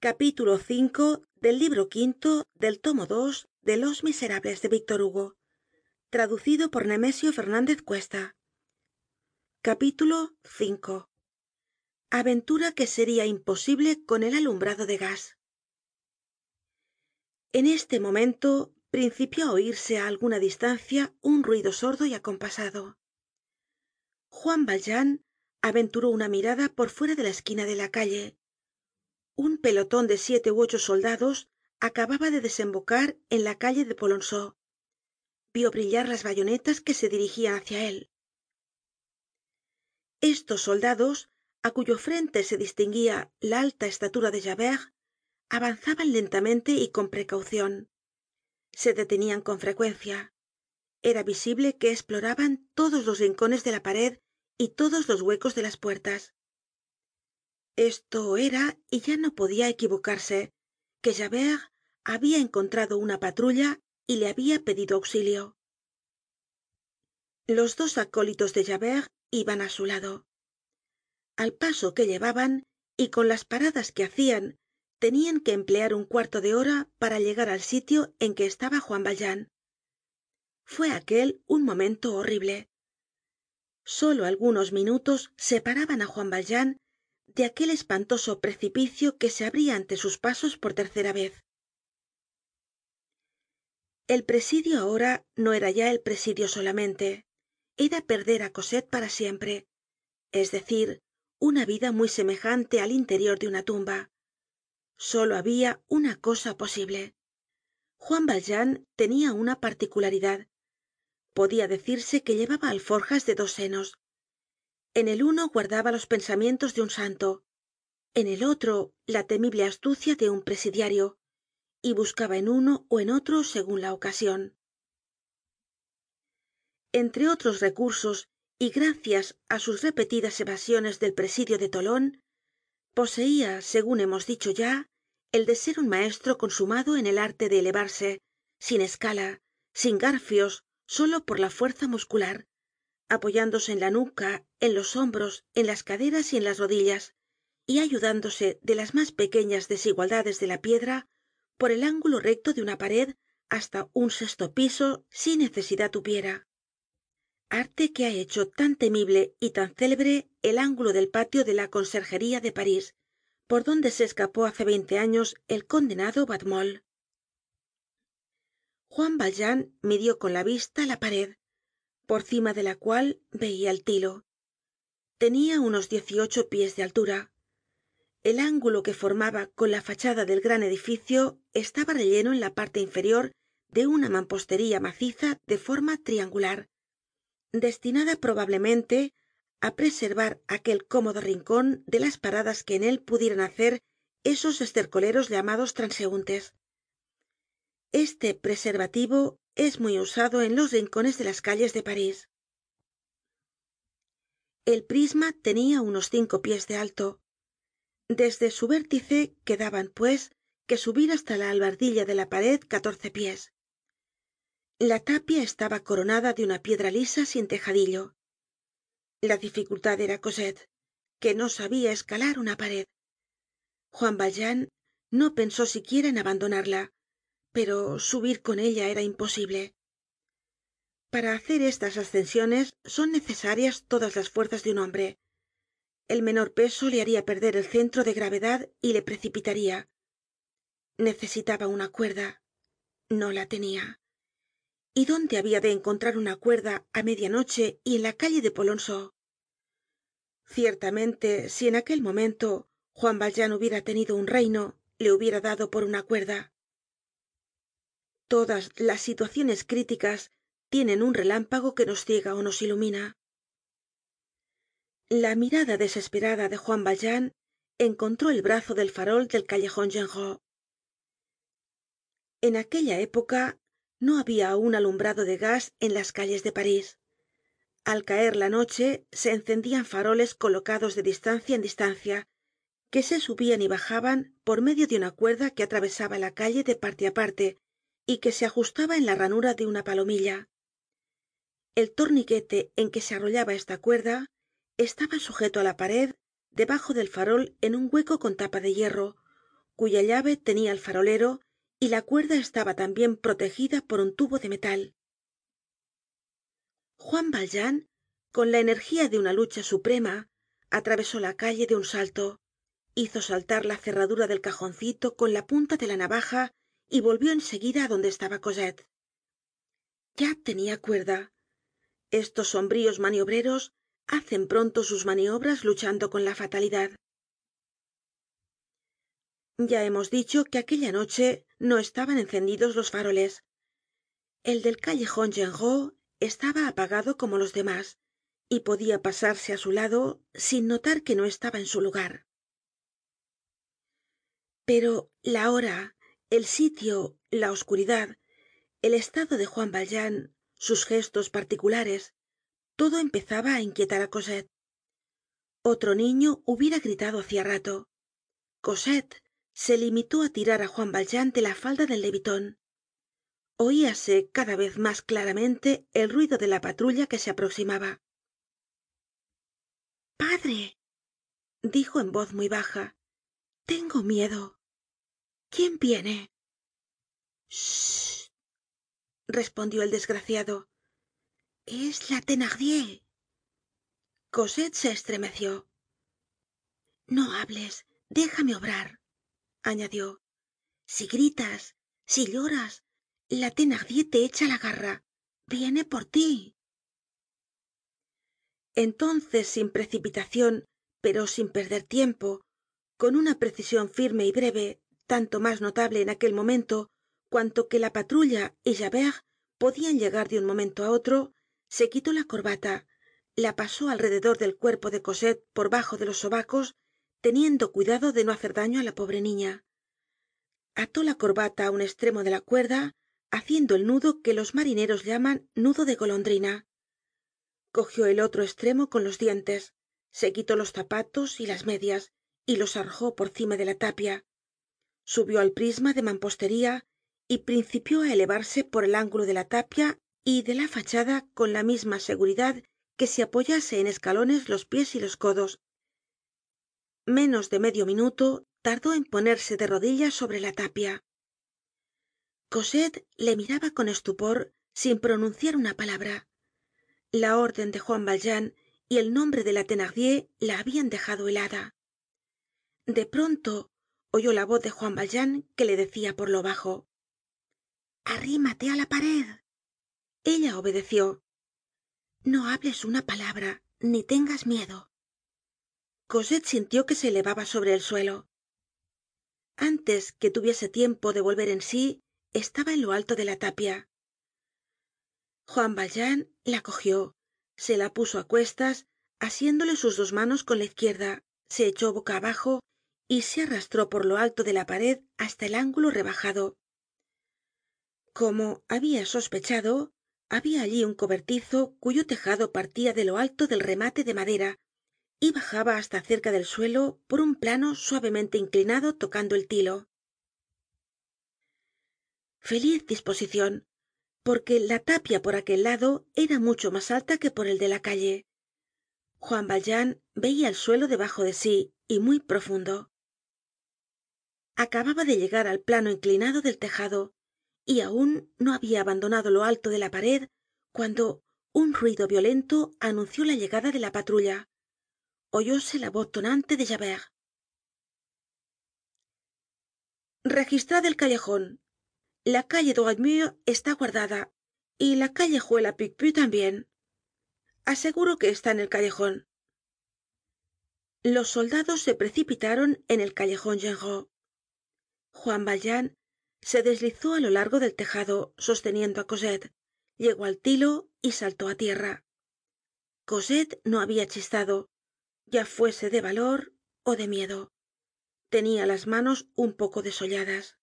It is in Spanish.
del libro quinto del tomo de los miserables de víctor hugo traducido por nemesio fernandez cuesta. Aventura que seria imposible con el alumbrado de gas. En este momento principió á oirse á alguna distancia un ruido sordo y acompasado. Juan valjean aventuró una mirada por fuera de la esquina de la calle un peloton de siete ú ocho soldados acababa de desembocar en la calle de polonceau. Vió brillar las bayonetas que se dirigían hácia él. Estos soldados á cuyo frente se distinguía la alta estatura de javert avanzaban lentamente y con precaucion se detenian con frecuencia. Era visible que esploraban todos los rincones de la pared y todos los huecos de las puertas esto era y ya no podia equivocarse que javert habia encontrado una patrulla y le habia pedido auxilio. Los dos acólitos de javert iban á su lado. Al paso que llevaban y con las paradas que hacian tenian que emplear un cuarto de hora para llegar al sitio en que estaba juan valjean. Fue aquel un momento horrible. Solo algunos minutos separaban á juan valjean de aquel espantoso precipicio que se abria ante sus pasos por tercera vez. El presidio ahora no era ya el presidio solamente era perder á cosette para siempre es decir una vida muy semejante al interior de una tumba. Solo habia una cosa posible. Juan valjean tenia una particularidad. Podia decirse que llevaba alforjas de dos senos en el uno guardaba los pensamientos de un santo. En el otro la temible astucia de un presidiario. Y buscaba en uno ó en otro segun la ocasion entre otros recursos y gracias á sus repetidas evasiones del presidio de tolon poseia segun hemos dicho ya el de ser un maestro consumado en el arte de elevarse sin escala sin garfios solo por la fuerza muscular apoyándose en la nuca en los hombros en las caderas y en las rodillas y ayudándose de las mas pequeñas desigualdades de la piedra por el ángulo recto de una pared hasta un sesto piso si necesidad tuviera arte que ha hecho tan temible y tan célebre el ángulo del patio de la conserjería de parís por donde se escapó hace veinte años el condenado badmol juan valjean midió con la vista la pared por cima de la cual veia el tilo. Tenia unos diez y ocho pies de altura. El ángulo que formaba con la fachada del gran edificio estaba relleno en la parte inferior de una mampostería maciza de forma triangular destinada probablemente á preservar aquel cómodo rincon de las paradas que en él pudieran hacer esos estercoleros llamados transeuntes este preservativo es muy usado en los rincones de las calles de parís. El prisma tenia unos cinco pies de alto. Desde su vértice quedaban pues que subir hasta la albardilla de la pared catorce pies. La tapia estaba coronada de una piedra lisa sin tejadillo. La dificultad era cosette que no sabia escalar una pared. Juan valjean no pensó siquiera en abandonarla pero subir con ella era imposible. Para hacer estas ascensiones son necesarias todas las fuerzas de un hombre. El menor peso le haria perder el centro de gravedad y le precipitaria necesitaba una cuerda. No la tenia y dónde habia de encontrar una cuerda á media noche y en la calle de polonceau ciertamente si en aquel momento juan valjean hubiera tenido un reino le hubiera dado por una cuerda todas las situaciones críticas tienen un relámpago que nos ciega ó nos ilumina. La mirada desesperada de juan valjean encontró el brazo del farol del callejon genrot en aquella época no habia aun alumbrado de gas en las calles de parís. Al caer la noche se encendian faroles colocados de distancia en distancia que se subian y bajaban por medio de una cuerda que atravesaba la calle de parte á parte y que se ajustaba en la ranura de una palomilla. El torniquete en que se arrollaba esta cuerda estaba sujeto á la pared debajo del farol en un hueco con tapa de hierro cuya llave tenia el farolero y la cuerda estaba tambien protegida por un tubo de metal. Juan valjean con la energía de una lucha suprema atravesó la calle de un salto hizo saltar la cerradura del cajoncito con la punta de la navaja y volvió en seguida á donde estaba cosette. Ya tenia cuerda. Estos sombríos maniobreros hacen pronto sus maniobras luchando con la fatalidad. Ya hemos dicho que aquella noche no estaban encendidos los faroles. El del callejon genrot estaba apagado como los demás y podia pasarse á su lado sin notar que no estaba en su lugar. Pero la hora el sitio la oscuridad el estado de juan valjean sus gestos particulares todo empezaba á inquietar á cosette. Otro niño hubiera gritado hacía rato. Cosette se limitó á tirar á juan valjean de la falda del leviton oíase cada vez mas claramente el ruido de la patrulla que se aproximaba. Padre dijo en voz muy baja tengo miedo quién viene chist respondió el desgraciado. Es la thenardier cosette se estremeció. No hables déjame obrar añadió. Si gritas si lloras la thenardier te echa la garra. Viene por ti. Entonces sin precipitacion pero sin perder tiempo con una precision firme y breve tanto mas notable en aquel momento cuanto que la patrulla y javert podian llegar de un momento á otro se quitó la corbata la pasó alrededor del cuerpo de cosette por bajo de los sobacos teniendo cuidado de no hacer daño á la pobre niña. Ató la corbata á un estremo de la cuerda haciendo el nudo que los marineros llaman nudo de golondrina. Cogió el otro estremo con los dientes se quitó los zapatos y las medias y los arrojó por cima de la tapia subió al prisma de mampostería y principió á elevarse por el ángulo de la tapia y de la fachada con la misma seguridad que si apoyase en escalones los pies y los codos. Menos de medio minuto tardó en ponerse de rodillas sobre la tapia. Cosette le miraba con estupor sin pronunciar una palabra. La orden de juan valjean y el nombre de la thenardier la habian dejado helada. De pronto oyó la voz de juan valjean que le decia por lo bajo arrímate á la pared ella obedeció. No hables una palabra ni tengas miedo cosette sintió que se elevaba sobre el suelo. Antes que tuviese tiempo de volver en sí estaba en lo alto de la tapia. Juan valjean la cogió se la puso á cuestas asiéndole sus dos manos con la izquierda se echó boca abajo y se arrastró por lo alto de la pared hasta el ángulo rebajado. Como habia sospechado habia allí un cobertizo cuyo tejado partia de lo alto del remate de madera y bajaba hasta cerca del suelo por un plano suavemente inclinado tocando el tilo. Feliz disposicion porque la tapia por aquel lado era mucho mas alta que por el de la calle. Juan valjean veia el suelo debajo de sí y muy profundo acababa de llegar al plano inclinado del tejado y aun no habia abandonado lo alto de la pared cuando un ruido violento anunció la llegada de la patrulla. Oyóse la voz tonante de javert. Registrad el callejon la calle droit mur está guardada y la callejuela picpus tambien aseguro que está en el callejon los soldados se precipitaron en el callejon juan valjean se deslizó á lo largo del tejado sosteniendo á cosette. Llegó al tilo y saltó á tierra. Cosette no habia chistado ya fuese de valor ó de miedo. Tenia las manos un poco desolladas